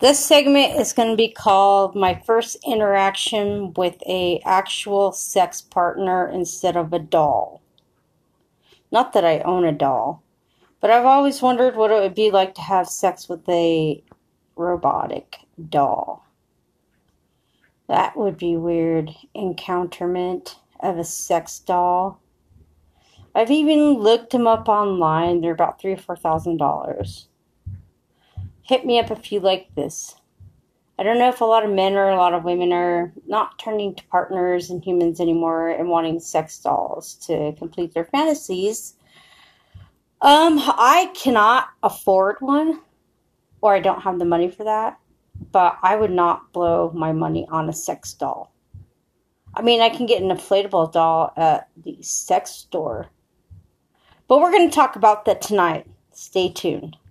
This segment is going to be called my first interaction with a actual sex partner instead of a doll. Not that I own a doll, but I've always wondered what it would be like to have sex with a robotic doll. That would be weird encounterment of a sex doll. I've even looked them up online. They're about three or four thousand dollars. Hit me up if you like this. I don't know if a lot of men or a lot of women are not turning to partners and humans anymore and wanting sex dolls to complete their fantasies. Um, I cannot afford one, or I don't have the money for that, but I would not blow my money on a sex doll. I mean, I can get an inflatable doll at the sex store. But we're going to talk about that tonight. Stay tuned.